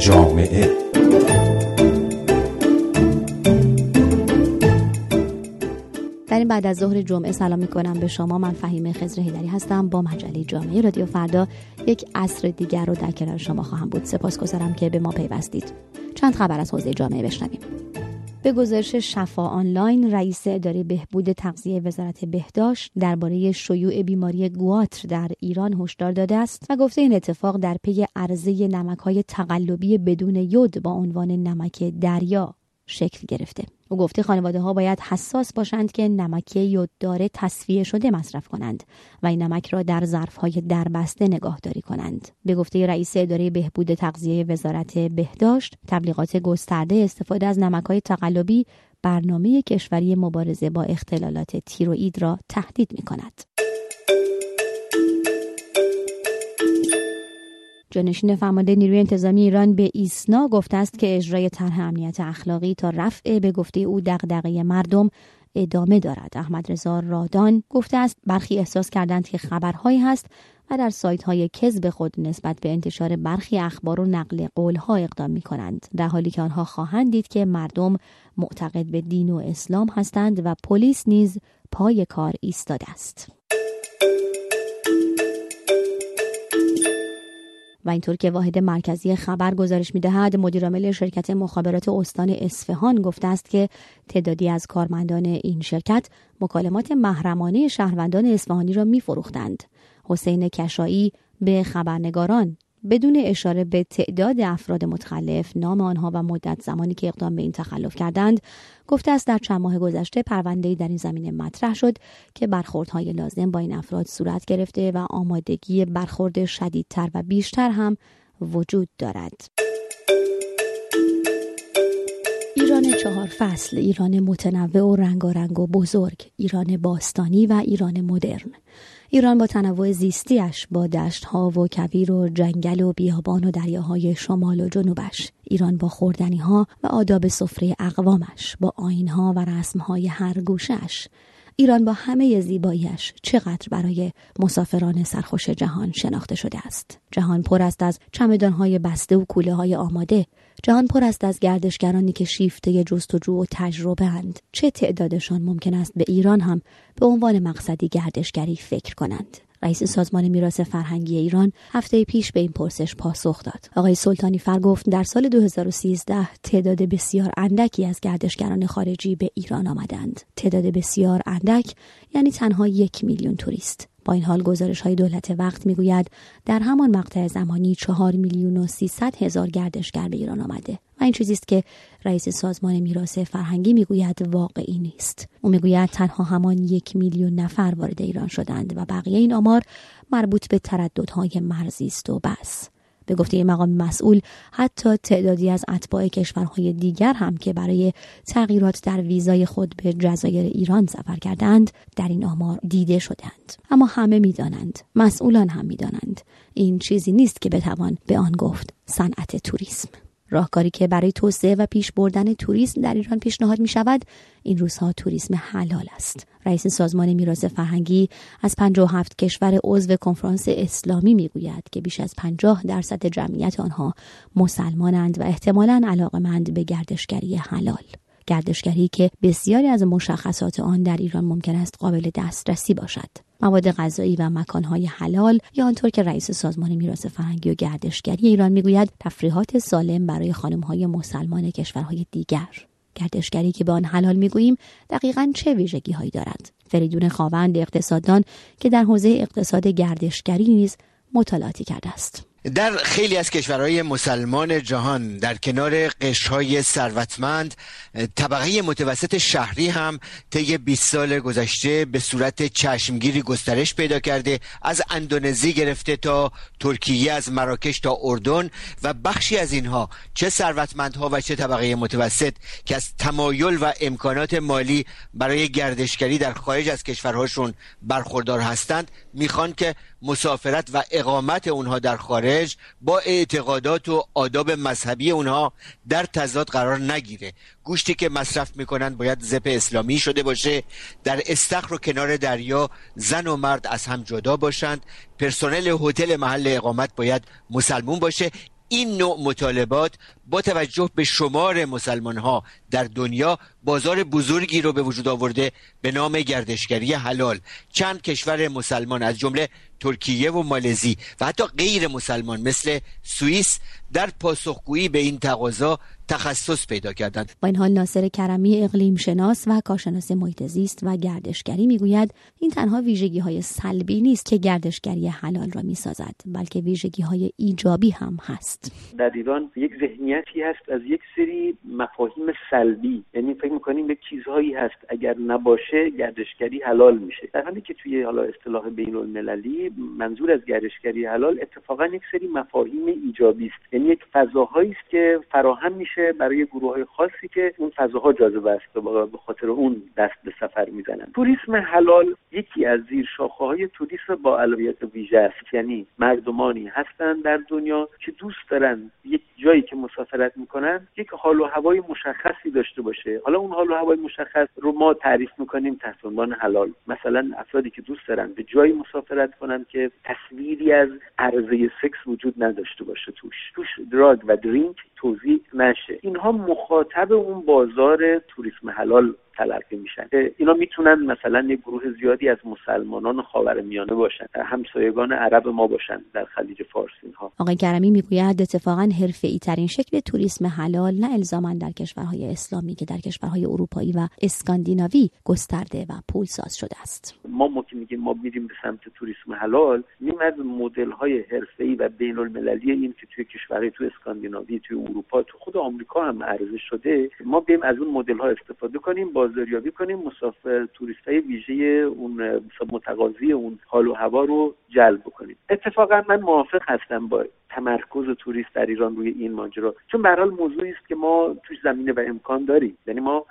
جامعه. در این بعد از ظهر جمعه سلام می کنم به شما. من فهیم خزر هیدری هستم با مجله جامعه رادیو فردا. یک عصر دیگر رو در کنار شما خواهم بود. سپاسگزارم که به ما پیوستید. چند خبر از حوزه جامعه بشنویم. به گزارش شفا آنلاین رئیس اداره بهبود تغذیه وزارت بهداشت درباره شیوع بیماری گواتر در ایران هشدار داده است و گفته این اتفاق در پی عرضه نمک های تقلبی بدون یود با عنوان نمک دریا شکل گرفته. او گفته خانواده ها باید حساس باشند که نمک یوددار تصفیه شده مصرف کنند و این نمک را در ظرف های دربسته نگاهداری کنند به گفته رئیس اداره بهبود تغذیه وزارت بهداشت تبلیغات گسترده استفاده از نمک های تقلبی برنامه کشوری مبارزه با اختلالات تیروئید را تهدید می کند. جانشین فرمانده نیروی انتظامی ایران به ایسنا گفته است که اجرای طرح امنیت اخلاقی تا رفع به گفته او دغدغه مردم ادامه دارد. احمد رضا رادان گفته است برخی احساس کردند که خبرهایی هست و در سایت های کذب خود نسبت به انتشار برخی اخبار و نقل قول ها اقدام می کنند در حالی که آنها خواهند دید که مردم معتقد به دین و اسلام هستند و پلیس نیز پای کار ایستاده است. و اینطور که واحد مرکزی خبر گزارش می‌دهد مدیرعامل شرکت مخابرات استان اصفهان گفته است که تعدادی از کارمندان این شرکت مکالمات محرمانه شهروندان اصفهانی را میفروختند. حسین کشایی به خبرنگاران. بدون اشاره به تعداد افراد متخلف نام آنها و مدت زمانی که اقدام به این تخلف کردند گفته است در چند ماه گذشته پروندهای در این زمینه مطرح شد که برخوردهای لازم با این افراد صورت گرفته و آمادگی برخورد شدیدتر و بیشتر هم وجود دارد. ایران چهار فصل ایران متنوع و رنگارنگ و بزرگ ایران باستانی و ایران مدرن. ایران با تنوع زیستیش با دشتها و کویر و جنگل و بیابان و دریاهای شمال و جنوبش. ایران با خوردنی ها و آداب سفره اقوامش با آینها و رسمهای هر گوشش ایران با همه زیباییش چقدر برای مسافران سرخوش جهان شناخته شده است. جهان پر است از چمدانهای بسته و کوله های آماده. جهان پر است از گردشگرانی که شیفته جستجو و تجربه اند. چه تعدادشان ممکن است به ایران هم به عنوان مقصدی گردشگری فکر کنند؟ رئیس سازمان میراث فرهنگی ایران هفته پیش به این پرسش پاسخ داد. آقای سلطانی فر گفت در سال 2013 تعداد بسیار اندکی از گردشگران خارجی به ایران آمدند. تعداد بسیار اندک یعنی تنها یک میلیون توریست. با این حال گزارش های دولت وقت می‌گوید در همان مقطع زمانی چهار میلیون و سیصد هزار گردشگر به ایران آمده و این چیزی است که رئیس سازمان میراث فرهنگی می‌گوید واقعی نیست. او می‌گوید تنها همان یک میلیون نفر وارد ایران شدند و بقیه این آمار مربوط به ترددهای مرزی است و بس. به گفته مقام مسئول حتی تعدادی از اتباع کشورهای دیگر هم که برای تغییرات در ویزای خود به جزایر ایران سفر کردند در این آمار دیده شدند. اما همه می‌دانند مسئولان هم می‌دانند. این چیزی نیست که بتوان به آن گفت صنعت توریسم. راهکاری که برای توسعه و پیش بردن توریسم در ایران پیشنهاد می شود این روزها توریسم حلال است. رئیس سازمان میراث فرهنگی از 57 کشور عضو کنفرانس اسلامی می‌گوید که بیش از 50 درصد جمعیت آنها مسلمانند و احتمالا علاقمند به گردشگری حلال. گردشگری که بسیاری از مشخصات آن در ایران ممکن است قابل دسترسی باشد. مواد غذایی و مکانهای حلال یا آنطور که رئیس سازمان میراث فرهنگی و گردشگری ایران می‌گوید تفریحات سالم برای خانمهای مسلمان کشورهای دیگر. گردشگری که به آن حلال می‌گوییم دقیقا چه ویژگی هایی دارد؟ فریدون خواوند اقتصاددان که در حوزه اقتصاد گردشگری نیز مطالعاتی کرده است. در خیلی از کشورهای مسلمان جهان در کنار قشرهای ثروتمند طبقه متوسط شهری هم طی 20 سال گذشته به صورت چشمگیری گسترش پیدا کرده از اندونزی گرفته تا ترکیه از مراکش تا اردن و بخشی از اینها چه ثروتمندها و چه طبقه متوسط که از تمایل و امکانات مالی برای گردشگری در خارج از کشورهاشون برخوردار هستند می‌خوان که مسافرت و اقامت اونها در خارج با اعتقادات و آداب مذهبی اونها در تضاد قرار نگیره. گوشتی که مصرف می‌کنن باید زپ اسلامی شده باشه. در استخر و کنار دریا زن و مرد از هم جدا باشند. پرسنل هتل محل اقامت باید مسلمون باشه. این نوع مطالبات با توجه به شمار مسلمان ها در دنیا بازار بزرگی رو به وجود آورده به نام گردشگری حلال. چند کشور مسلمان از جمله ترکیه و مالزی و حتی غیر مسلمان مثل سوئیس در پاسخگویی به این تقاضا تخصص پیدا کردند. با این حال ناصر کرمی اقلیم شناس و کارشناس محیط زیست و گردشگری می‌گوید این تنها ویژگی های سلبی نیست که گردشگری حلال را می‌سازد بلکه ویژگی های ایجابی هم هست. در ایران یک ذهنیتی هست از یک سری مفاهیم سلبی. یعنی فکر می‌کنیم یک چیزهایی هست. اگر نباشه گردشگری حلال میشه. در حالی که توی حالا اصطلاح بین المللی منظور از گردشگری حلال اتفاقا یک سری مفاهیم ایجابی است. یعنی یک فضاهایی است که فراهم میشه برای گروه های خاصی که اون فضاها جاذبه است و به خاطر اون دست به سفر می‌زنن. توریسم حلال یکی از زیر شاخه های توریسم با علویت ویژه است. یعنی مردمانی هستند در دنیا که دوست دارن یک جایی که مسافرت می‌کنن یک حال و هوای مشخصی داشته باشه. حالا اون حال و هوای مشخص رو ما تعریف می‌کنیم تحت عنوان حلال. مثلا افرادی که دوست دارن به جایی مسافرت کنن که تصویری از عرضه سکس وجود نداشته باشه توش. توش دراگ و درینک توضیح نشه. اینها مخاطب اون بازار توریسم حلال تلقی میشن. اینا می‌تونن مثلا یک گروه زیادی از مسلمانان خاورمیانه باشن. همسایگان عرب ما باشن در خلیج فارس اینها. آقای کرمی می‌گوید اتفاقا حرفه ترین شکل توریسم حلال نه الزاما در کشورهای اسلامی که در کشورهای اروپایی و اسکاندیناوی گسترده و پولساز شده است. ما موقع میگیم ما میریم به سمت توریسم حلال میم از مدل های حرفه و بین المللی این که توی کشورهای تو اسکاندیناوی توی اروپا تو خود آمریکا هم عرضه شده ما بیم از اون مدل ها استفاده کنیم بازاریابی کنیم مسافر توریست های ویژه اون متقاضی اون حال و هوا رو جلب کنیم اتفاقا من موافق هستم با تمرکز توریست در ایران روی این ماجرا. چون به موضوعی است که ما توش زمینه و امکان داریم. یعنی ما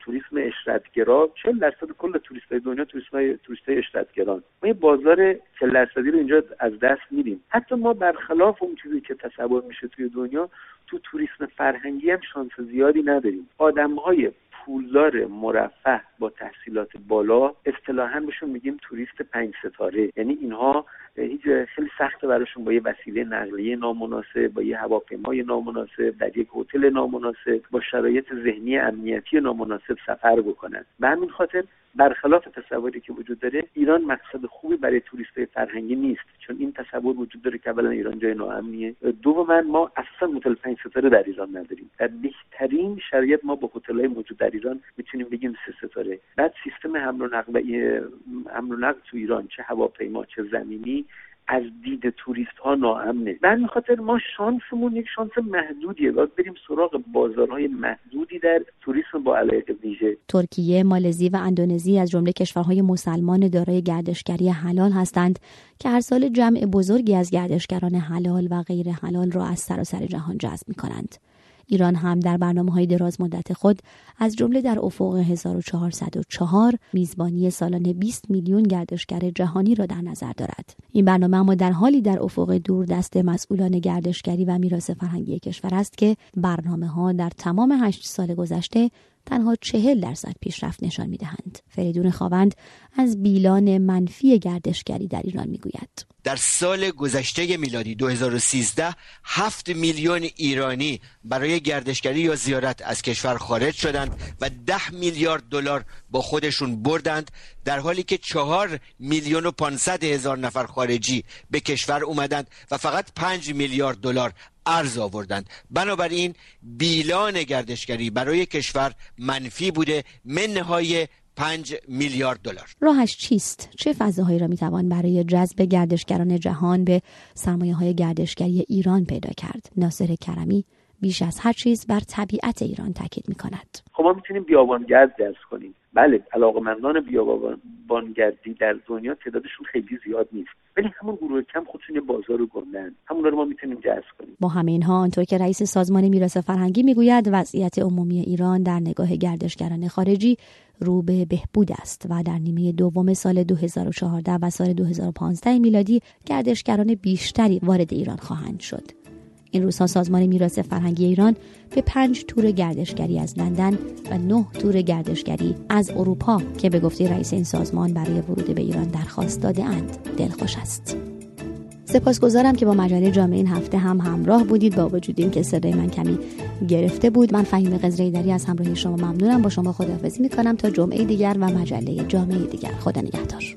توریسم اشرتگرا 40 درصد کل توریست دنیا توریست های توریست اشرتگران ما یه بازار 40 درصدی رو اینجا از دست میدیم. حتی ما برخلاف اون چیزی که تصور میشه توی دنیا تو توریسم فرهنگی هم شانس زیادی نداریم. آدم های پولدار مرفه با تحصیلات بالا اصطلاحا بهشون میگیم توریست پنج ستاره. یعنی اینها هیچ خیلی سخته براشون با یه وسیله نقلیه نامناسب با یه هواپیمای نامناسب در یک هتل نامناسب با شرایط ذهنی امنیتی نامناسب سفر بکنن. به همین خاطر برخلاف تصوری که وجود داره ایران مقصد خوبی برای توریست فرهنگی نیست چون این تصور وجود داره که اولا ایران جای ناامنیه. دوما ما اصلا هتل پنج ستاره در ایران نداریم. در بهترین شرایط ما با هتل‌های موجود در ایران می‌تونیم بگیم سه ستاره. بعد سیستم حمل و نقل حمل و نقل تو ایران چه هواپیما چه زمینی از دید توریست ها ناامنه همین خاطر ما شانسمون یک شانس محدودیه. باید بریم سراغ بازارهای محدودی در توریسم با علایق ویژه. ترکیه مالزی و اندونزی از جمله کشورهای مسلمان دارای گردشگری حلال هستند که هر سال جمع بزرگی از گردشگران حلال و غیر حلال را از سراسر جهان جذب می کنند. ایران هم در برنامه های دراز مدت خود از جمله در افق 1404 میزبانی سالانه 20 میلیون گردشگر جهانی را در نظر دارد. این برنامه اما در حالی در افق دور دست مسئولان گردشگری و میراث فرهنگی کشور است که برنامه ها در تمام هشت سال گذشته تنها چهل درصد پیشرفت نشان می‌دهند. فریدون خواوند از بیلان منفی گردشگری در ایران می‌گوید. در سال گذشته میلادی 2013 هفت میلیون ایرانی برای گردشگری یا زیارت از کشور خارج شدند و ده میلیارد دلار با خودشون بردند در حالی که چهار میلیون و پانصد هزار نفر خارجی به کشور اومدند و فقط پنج میلیارد دلار ارز آوردند. بنابراین بیلان گردشگری برای کشور منفی بوده. منهای 5 میلیارد دلار. راهش چیست؟ چه فضاهایی را می‌توان برای جذب گردشگران جهان به سرمایه های گردشگری ایران پیدا کرد؟ ناصر کرمی بیش از هر چیز بر طبیعت ایران تاکید می کند. خب ما می‌تونیم بیابانگرد جذب کنیم. بله علاقمندان بیابانگردی در دنیا تعدادشون خیلی زیاد نیست. ولی همون گروه کم خودشون یه بازار رو گندن. همون رو ما می‌تونیم جذب کنیم. با همه اینها آنطور که رئیس سازمان میراث فرهنگی می‌گوید وضعیت عمومی ایران در نگاه گردشگران خارجی رو به بهبود است و در نیمه دوم سال 2014 و سال 2015 میلادی گردشگران بیشتری وارد ایران خواهند شد. این روزها سازمان میراث فرهنگی ایران به پنج تور گردشگری از لندن و نه تور گردشگری از اروپا که به گفته رئیس این سازمان برای ورود به ایران درخواست داده اند دلخوش است. سپاسگزارم که با مجله جامعه این هفته هم همراه بودید. با وجود این که صدای من کمی گرفته بود من فهیم قزریدری از همراهی شما ممنونم. با شما خداحافظی می‌کنم تا جمعه دیگر و مجله جامعه دیگر. خدا نگهدار.